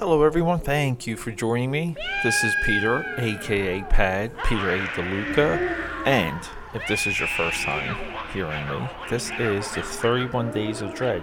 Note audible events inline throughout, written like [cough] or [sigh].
Hello, everyone. Thank you for joining me. This is Peter, aka Pad, Peter A. DeLuca. And if this is your first time hearing me, this is the 31 Days of Dread,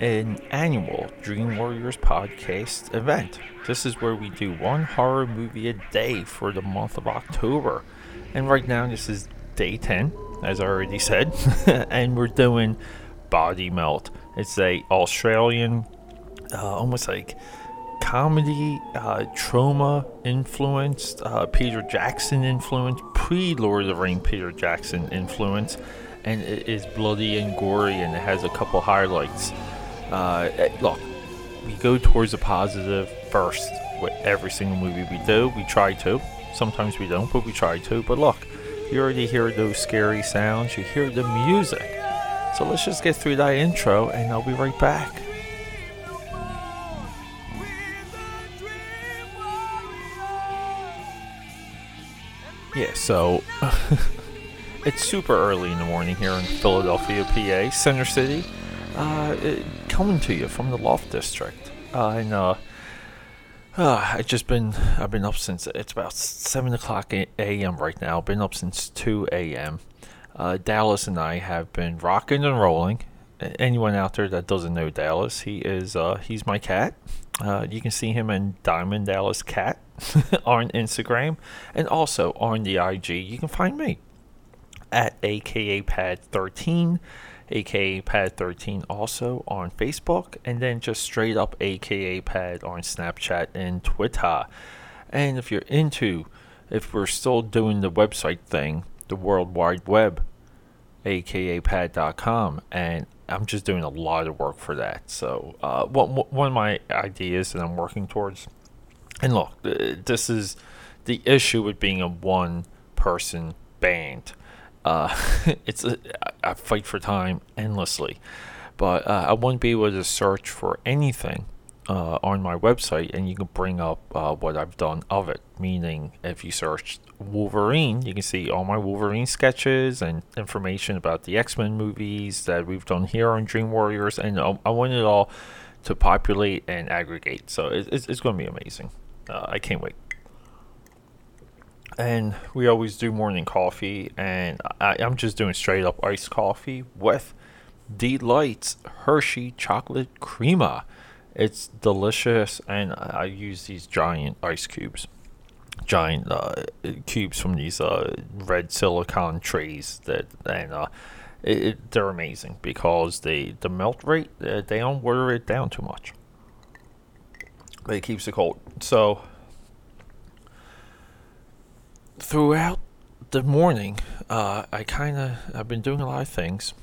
an annual Dream Warriors podcast event. This is where we do one horror movie a day for the month of October. And right now, this is day 10, as I already said. [laughs] and we're doing Body Melt. It's a Australian, uh, almost like comedy, uh, Troma influenced, uh, Peter Jackson influenced, pre Lord of the Ring Peter Jackson influence, and it is bloody and gory, and it has a couple highlights. Uh, eh, look, we go towards the positive first with every single movie we do. We try to. Sometimes we don't, but we try to. But look, you already hear those scary sounds. You hear the music. So let's just get through that intro, and I'll be right back. Yeah, so [laughs] it's super early in the morning here in Philadelphia, PA, Center City. Uh, it, coming to you from the Loft District. Uh, and uh, uh, I just been I've been up since it's about seven o'clock a.m. right now. Been up since two a.m. Uh, Dallas and I have been rocking and rolling. Anyone out there that doesn't know Dallas, he is uh, he's my cat. Uh, you can see him in Diamond Dallas Cat [laughs] on Instagram and also on the IG. You can find me at aka Pad 13 aka Pad 13 also on Facebook, and then just straight up aka Pad on Snapchat and Twitter. And if you're into, if we're still doing the website thing, the World Wide Web, aka Pad.com, and I'm just doing a lot of work for that. So, uh, one, one of my ideas that I'm working towards, and look, this is the issue with being a one person band. Uh, [laughs] it's a, I fight for time endlessly, but uh, I wouldn't be able to search for anything uh, on my website, and you can bring up uh, what I've done of it. Meaning, if you search Wolverine, you can see all my Wolverine sketches and information about the X Men movies that we've done here on Dream Warriors, and I, I want it all to populate and aggregate. So it, it's, it's going to be amazing. Uh, I can't wait. And we always do morning coffee, and I, I'm just doing straight up iced coffee with Delights Hershey Chocolate Crema. It's delicious, and I use these giant ice cubes, giant uh, cubes from these uh, red silicone trays that, and uh, it, it, they're amazing because they the melt rate uh, they don't water it down too much, it keeps it cold. So throughout the morning, uh, I kind of I've been doing a lot of things.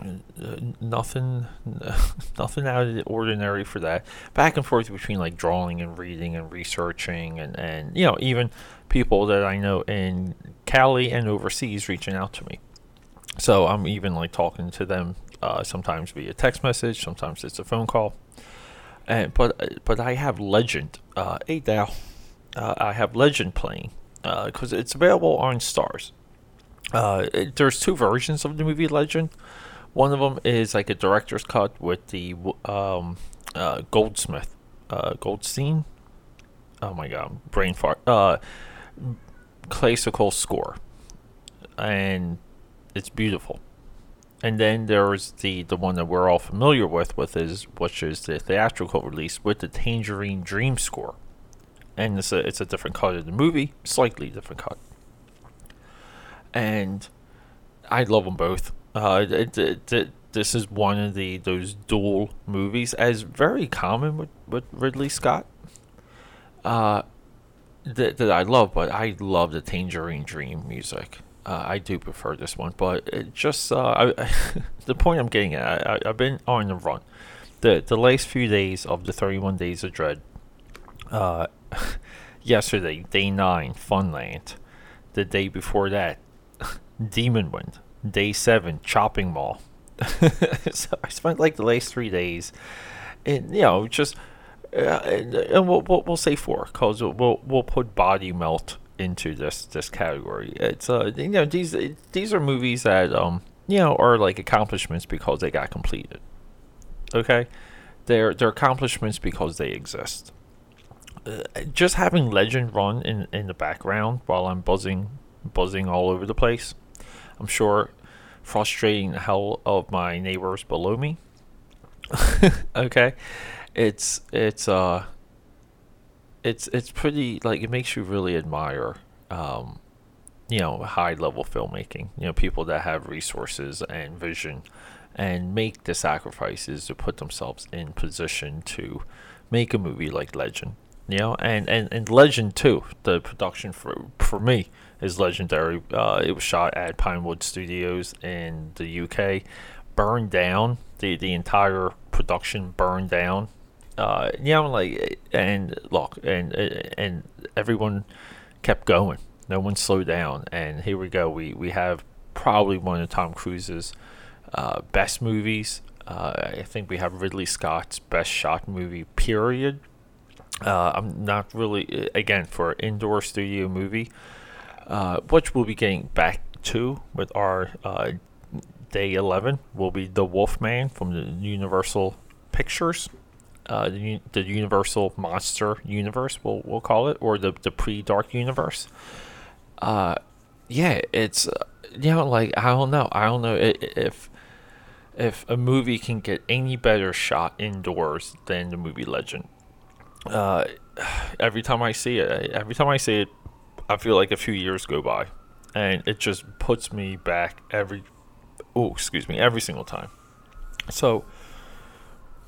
Uh, nothing, [laughs] nothing out of the ordinary for that. Back and forth between like drawing and reading and researching, and and you know even people that I know in Cali and overseas reaching out to me. So I'm even like talking to them uh, sometimes via text message, sometimes it's a phone call. And but but I have Legend, uh, hey Dal, uh, I have Legend playing because uh, it's available on Starz. Uh, it, there's two versions of the movie Legend. One of them is like a director's cut with the um, uh, Goldsmith, uh, Goldstein. Oh my god, brain fart. Uh, classical score, and it's beautiful. And then there's the the one that we're all familiar with, with is which is the theatrical release with the Tangerine Dream score and it's a it's a different cut of the movie, slightly different cut. And I love them both. Uh, it, it, it, this is one of the those dual movies, as very common with, with Ridley Scott. Uh, that that I love, but I love the Tangerine Dream music. Uh, I do prefer this one, but it just uh, I, [laughs] the point I'm getting at. I, have been on the run. The the last few days of the 31 Days of Dread. Uh, [laughs] yesterday, day nine, Funland. The day before that, [laughs] Demon Wind. Day seven, Chopping Mall. so I spent like the last three days, and you know, just uh, and, and we'll, we'll, we'll say four because we'll we'll put Body Melt into this this category. It's uh you know these these are movies that um you know are like accomplishments because they got completed. Okay, They're they're accomplishments because they exist. Uh, just having legend run in in the background while I'm buzzing buzzing all over the place. I'm sure frustrating the hell of my neighbors below me. [laughs] okay, it's it's uh it's it's pretty like it makes you really admire um you know high level filmmaking you know people that have resources and vision and make the sacrifices to put themselves in position to make a movie like legend you know and and, and legend too the production for for me is legendary. Uh, it was shot at pinewood studios in the uk burned down the the entire production burned down uh, you know, like, and look, and and everyone kept going. No one slowed down, and here we go. We we have probably one of Tom Cruise's uh, best movies. Uh, I think we have Ridley Scott's best shot movie. Period. Uh, I'm not really again for indoor studio movie, uh, which we'll be getting back to with our uh, day 11 will be The Wolfman from the Universal Pictures uh, the, the Universal Monster Universe, we'll, we'll call it, or the, the pre Dark Universe. Uh, yeah, it's, you know, like, I don't know. I don't know if if a movie can get any better shot indoors than the movie Legend. Uh, every time I see it, every time I see it, I feel like a few years go by, and it just puts me back every, oh, excuse me, every single time. So,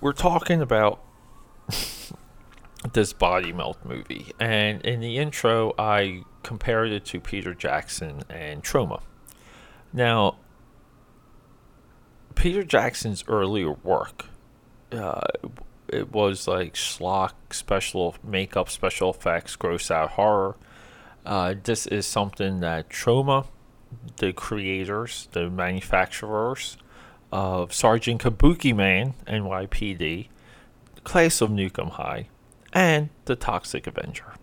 we're talking about [laughs] this body melt movie, and in the intro, I compared it to Peter Jackson and Troma. Now, Peter Jackson's earlier work, uh, it was like schlock, special makeup, special effects, gross out horror. Uh, this is something that Troma, the creators, the manufacturers, of Sergeant Kabuki Man, NYPD, Class of Nuke 'Em High, and The Toxic Avenger.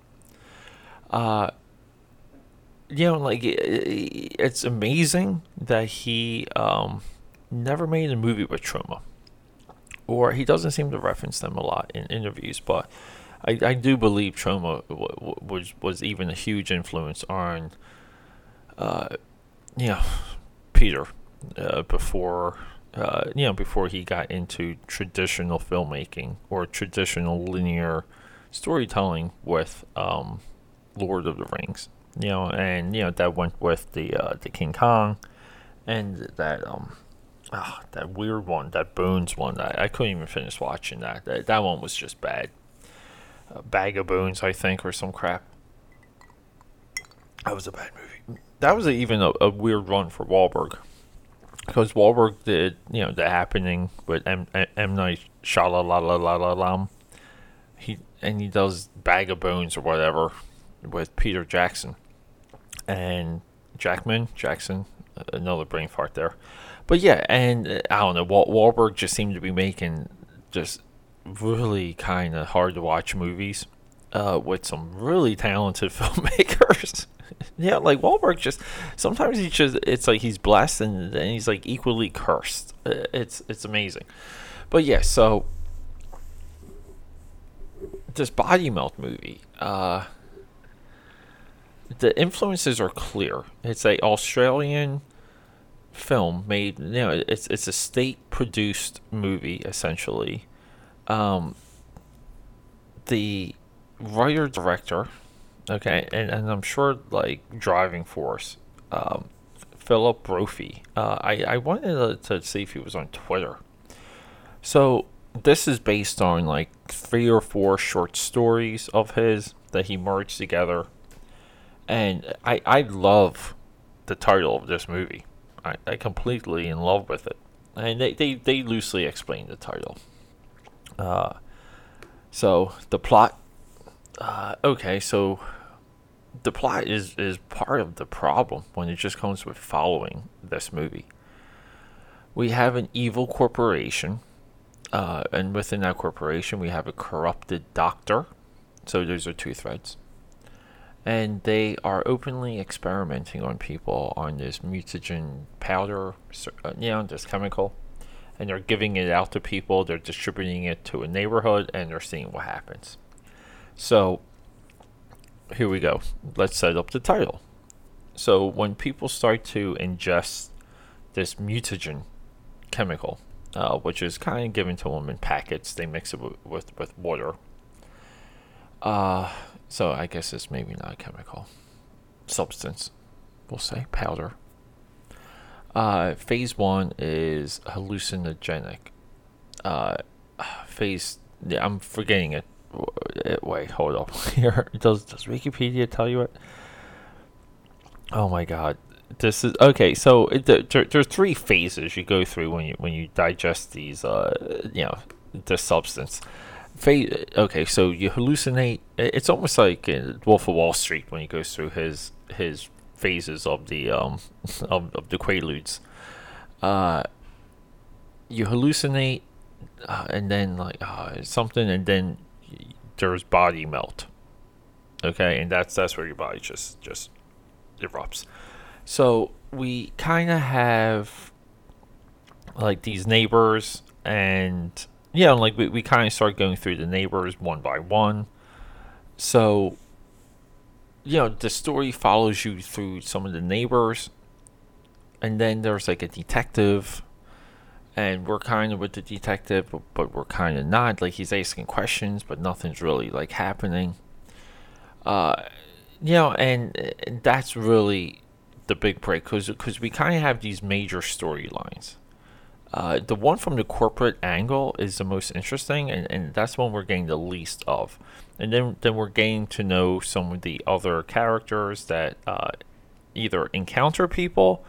Uh, you know, like it's amazing that he um, never made a movie with Troma, or he doesn't seem to reference them a lot in interviews. But I, I do believe Troma w- w- was was even a huge influence on, uh, you know, Peter uh, before uh, you know, before he got into traditional filmmaking or traditional linear storytelling with um, Lord of the Rings. You know, and you know that went with the uh, the King Kong, and that um, oh, that weird one, that Bones one. I, I couldn't even finish watching that. That that one was just bad. A bag of bones, I think, or some crap. That was a bad movie. That was a, even a, a weird run for Wahlberg because Wahlberg did you know the happening with M M Night Shyamalan. He and he does Bag of Bones or whatever with Peter Jackson and Jackman Jackson. Another brain fart there, but yeah, and uh, I don't know. Wal- Wahlberg just seemed to be making just really kind of hard to watch movies uh, with some really talented [laughs] filmmakers. [laughs] yeah, like Wahlberg just sometimes he just it's like he's blessed and then he's like equally cursed. It's it's amazing. But yeah, so this body melt movie, uh, the influences are clear. It's a Australian film made. You know, it's it's a state produced movie essentially. Um, the writer director Okay, and, and I'm sure like driving force, um, Philip Brophy. Uh, I I wanted to, to see if he was on Twitter. So this is based on like three or four short stories of his that he merged together, and I I love the title of this movie. I I completely in love with it, and they they, they loosely explain the title. Uh, so the plot uh, okay, so the plot is is part of the problem when it just comes with following this movie. We have an evil corporation, uh, and within that corporation, we have a corrupted doctor. So those are two threads, and they are openly experimenting on people on this mutagen powder, uh, you know, this chemical, and they're giving it out to people. They're distributing it to a neighborhood, and they're seeing what happens. So here we go. Let's set up the title. So when people start to ingest this mutagen chemical, uh, which is kind of given to them in packets, they mix it with with, with water. Uh, so I guess it's maybe not a chemical substance. We'll say powder. Uh, phase one is hallucinogenic. Uh, phase, yeah, I'm forgetting it. Wait, hold up. [laughs] Here, does does Wikipedia tell you it? Oh my God, this is okay. So it, there, there's three phases you go through when you when you digest these, uh, you know, the substance. Phase, okay, so you hallucinate. It's almost like Wolf of Wall Street when he goes through his his phases of the um [laughs] of, of the quaaludes. Uh, you hallucinate, uh, and then like uh, something, and then there's body melt. Okay, and that's that's where your body just just erupts. So we kind of have like these neighbors, and yeah, like we, we kind of start going through the neighbors one by one. So you know, the story follows you through some of the neighbors, and then there's like a detective, and we're kind of with the detective, but, we're kind of not. Like he's asking questions, but nothing's really like happening. Uh, you know, and, and that's really the big break because because we kind of have these major storylines. Uh, the one from the corporate angle is the most interesting, and, and that's one we're getting the least of. And then, then we're getting to know some of the other characters that uh, either encounter people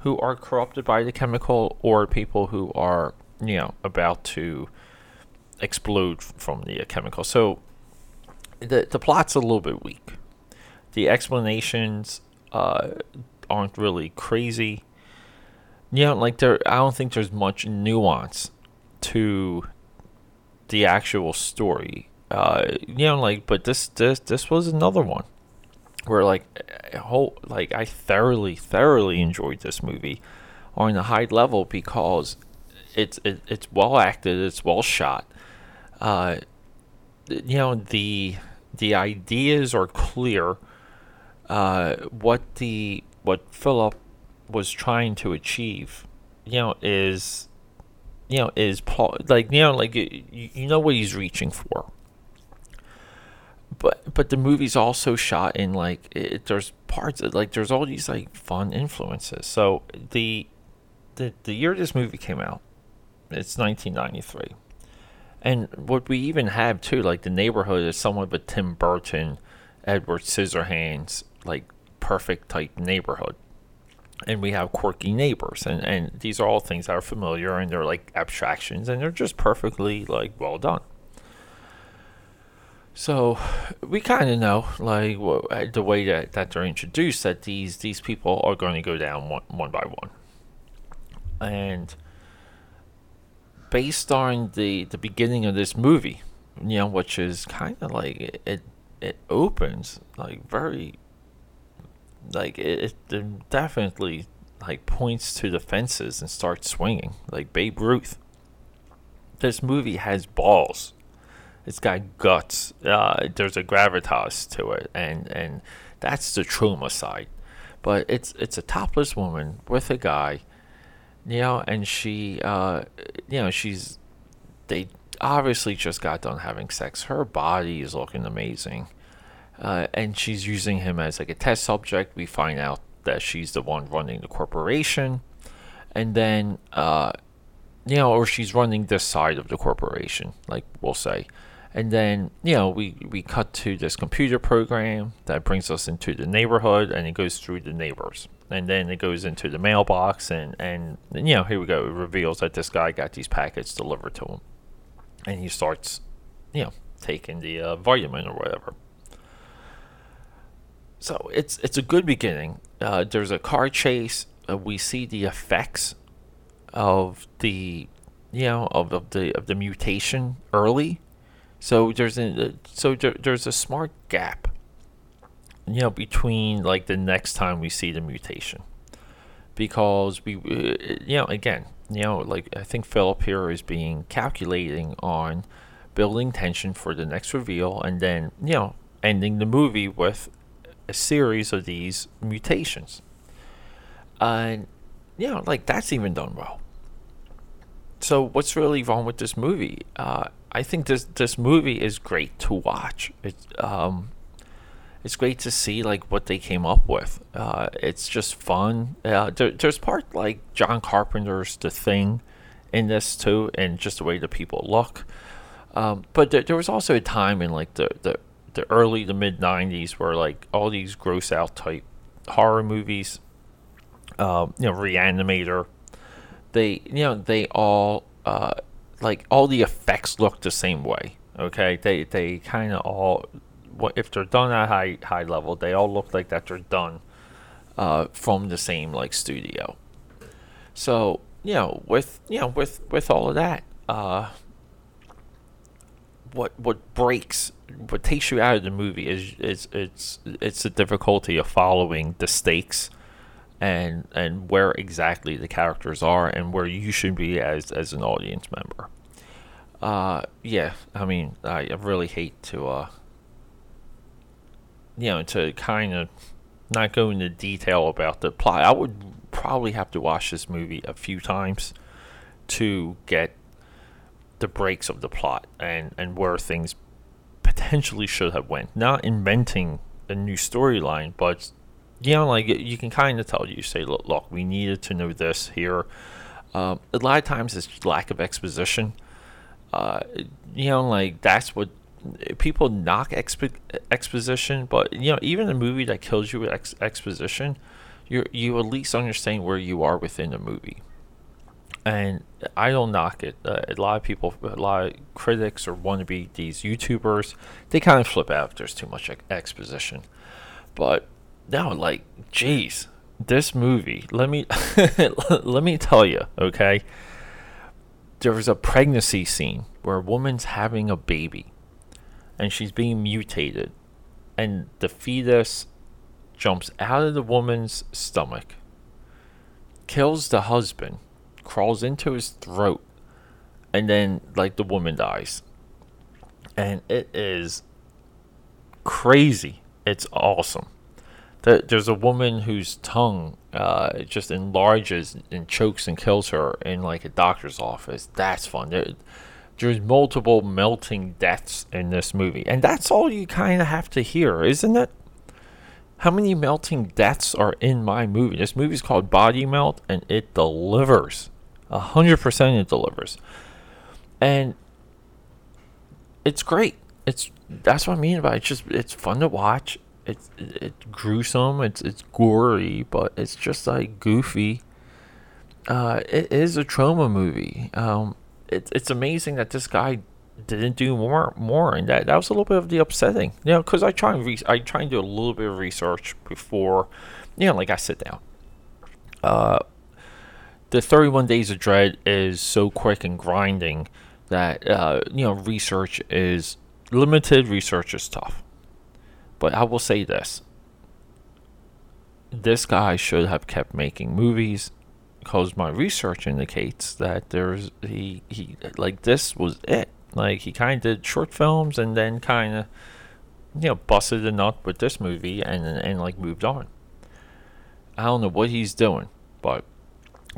who are corrupted by the chemical or people who are, you know, about to explode from the chemical. So the, the plot's a little bit weak. The explanations uh, aren't really crazy You know, like there, I don't think there's much nuance to the actual story. Uh, you know, like, but this, this, this was another one where, like, whole, like, I thoroughly, thoroughly enjoyed this movie on a high level because it's, it, it's well acted, it's well shot. Uh, you know, the, the ideas are clear. Uh, what the, what Philip was trying to achieve, you know, is you know is like you know like you, you know what he's reaching for. But but the movie's also shot in like it, there's parts of, like there's all these like fun influences. So the the the year this movie came out, it's 1993. And what we even have too, like the neighborhood is somewhat of a Tim Burton, Edward Scissorhands, like perfect type neighborhood and we have quirky neighbors and, and these are all things that are familiar and they're like abstractions and they're just perfectly like well done so we kind of know like the way that, that they're introduced that these these people are going to go down one, one by one and based on the the beginning of this movie you know which is kind of like it it opens like very like it, it definitely like points to the fences and starts swinging like Babe Ruth. This movie has balls. It's got guts. Uh, there's a gravitas to it, and and that's the Troma side. But it's it's a topless woman with a guy, you know, and she, uh, you know, she's they obviously just got done having sex. Her body is looking amazing uh, and she's using him as like a test subject. We find out that she's the one running the corporation, and then uh, you know, or she's running this side of the corporation, like we'll say. And then you know we we cut to this computer program that brings us into the neighborhood, and it goes through the neighbors, and then it goes into the mailbox, and and, you know here we go. It reveals that this guy got these packets delivered to him, and he starts, you know, taking the uh, vitamin or whatever. So it's it's a good beginning. Uh, there's a car chase. Uh, we see the effects of the you know of, of the of the mutation early. So there's a so there, there's a smart gap. You know between like the next time we see the mutation, because we, uh, you know, again, you know, like I think Philip here is being calculating on building tension for the next reveal, and then you know, ending the movie with a series of these mutations. And you know, like that's even done well. So what's really wrong with this movie? Uh, I think this this movie is great to watch. It's um, it's great to see like what they came up with. Uh, it's just fun. Uh, there, there's part like John Carpenter's The Thing in this too, and just the way the people look. Um, but there, there was also a time in like the, the, the early to mid '90s where like all these gross out type horror movies, uh, you know, Reanimator, they you know they all uh, like all the effects look the same way. Okay, they they kind of all if they're done at high high level, they all look like that they're done uh, from the same like studio. So you know, with you know, with with all of that, uh, what what breaks, what takes you out of the movie is is it's it's the difficulty of following the stakes, and and where exactly the characters are and where you should be as as an audience member. Uh, yeah, I mean, I really hate to uh you know, to kind of not go into detail about the plot, I would probably have to watch this movie a few times to get the breaks of the plot and, and where things potentially should have went. Not inventing a new storyline, but you know, like you can kind of tell. You say, look, look, we needed to know this here. Um, a lot of times it's lack of exposition. Uh, you know, like that's what people knock expo- exposition, but you know, even a movie that kills you with ex- exposition, you you at least understand where you are within the movie. And I don't knock it. Uh, a lot of people, a lot of critics or wannabe these YouTubers, they kind of flip out if there's too much ex- exposition. But now, like, jeez, this movie. Let me [laughs] let me tell you, okay. There was a pregnancy scene where a woman's having a baby and she's being mutated, and the fetus jumps out of the woman's stomach, kills the husband, crawls into his throat, and then like the woman dies. And it is crazy. It's awesome. There's a woman whose tongue uh, just enlarges and chokes and kills her in like a doctor's office. That's fun. There, there's multiple melting deaths in this movie. And that's all you kind of have to hear, isn't it? How many melting deaths are in my movie? This movie's called Body Melt and it delivers. A hundred percent it delivers. And it's great. It's that's what I mean about it. It's just it's fun to watch. It's it's gruesome, it's it's gory, but it's just like goofy. Uh, it is a Troma movie. Um, it's it's amazing that this guy didn't do more more and that that was a little bit of the upsetting you know because i try and re- i try and do a little bit of research before you know like i sit down uh the 31 days of dread is so quick and grinding that uh you know research is limited research is tough but i will say this this guy should have kept making movies because my research indicates that there's he he like this was it. Like he kind of did short films and then kind of you know busted a nut with this movie and and like moved on. I don't know what he's doing, but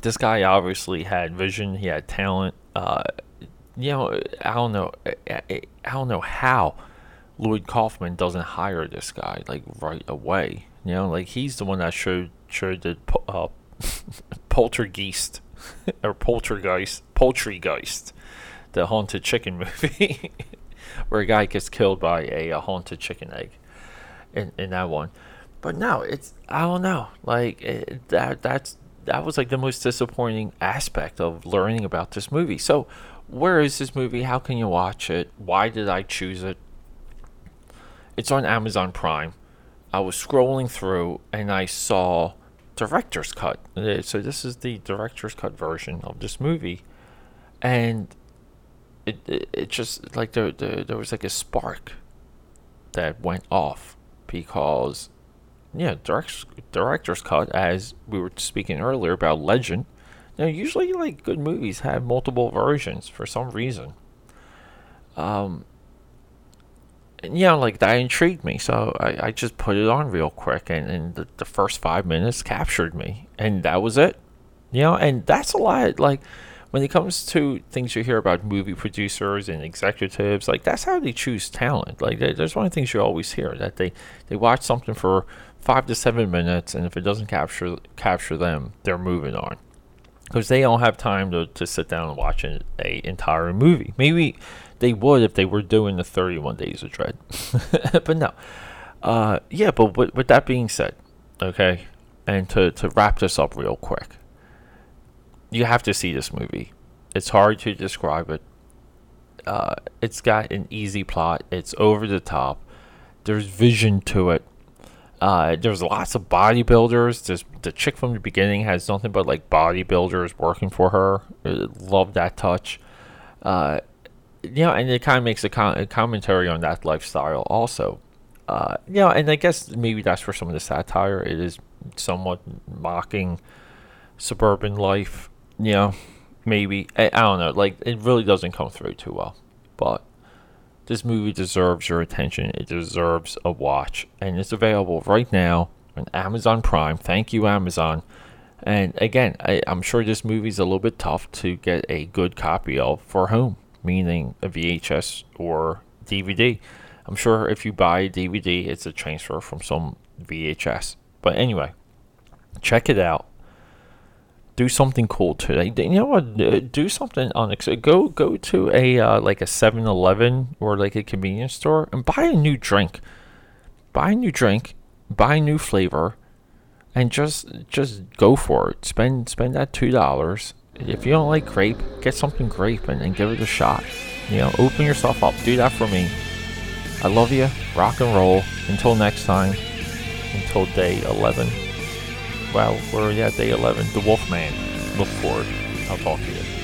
this guy obviously had vision. He had talent. Uh, you know, I don't know. I, I don't know how Lloyd Kaufman doesn't hire this guy like right away. You know, like he's the one that showed showed the uh, [laughs] Poltergeist [laughs] or Poltergeist, Poultrygeist, the haunted chicken movie, [laughs] where a guy gets killed by a, a, haunted chicken egg. In in that one, but no, it's I don't know. Like it, that that's that was like the most disappointing aspect of learning about this movie. So, where is this movie? How can you watch it? Why did I choose it? It's on Amazon Prime. I was scrolling through and I saw director's cut. Uh, so this is the director's cut version of this movie, and it it, it just like there, there there was like a spark that went off because yeah, direct, director's cut, as we were speaking earlier about Legend. Now usually like good movies have multiple versions for some reason. Um, you know, like that intrigued me, so I, I just put it on real quick, and, and the, the first five minutes captured me, and that was it. You know, and that's a lot. Like when it comes to things you hear about movie producers and executives, like that's how they choose talent. Like there's one of the things you always hear that they they watch something for five to seven minutes, and if it doesn't capture capture them, they're moving on because they don't have time to, to sit down and watch an a entire movie. Maybe they would if they were doing the 31 Days of Dread, [laughs] but no. Uh, yeah, but with, with that being said, okay, and to, to wrap this up real quick, you have to see this movie. It's hard to describe it. Uh, it's got an easy plot. It's over the top. There's vision to it. Uh, there's lots of bodybuilders. There's, the chick from the beginning has nothing but like bodybuilders working for her. Love that touch. Uh, you know, and it kind of makes a, a, commentary on that lifestyle also. Uh, you know, and I guess maybe that's for some of the satire. It is somewhat mocking suburban life you know, maybe I, I don't know. Like it really doesn't come through too well, but this movie deserves your attention. It deserves a watch, and it's available right now on Amazon Prime. Thank you, Amazon. And again, I, am sure this movie's a little bit tough to get a good copy of for home, meaning a VHS or DVD. I'm sure if you buy a DVD, it's a transfer from some VHS. But anyway, check it out do something cool today. You know what? Do something on go go to a uh, like a 7-Eleven or like a convenience store and buy a new drink. Buy a new drink, buy a new flavor, and just just go for it. Spend spend that two dollars. If you don't like grape, get something grape and, and give it a shot. You know, open yourself up. Do that for me. I love you. Rock and roll. Until next time. Until day 11 well, we're at day 11. The Wolfman. Look forward. I'll talk to you.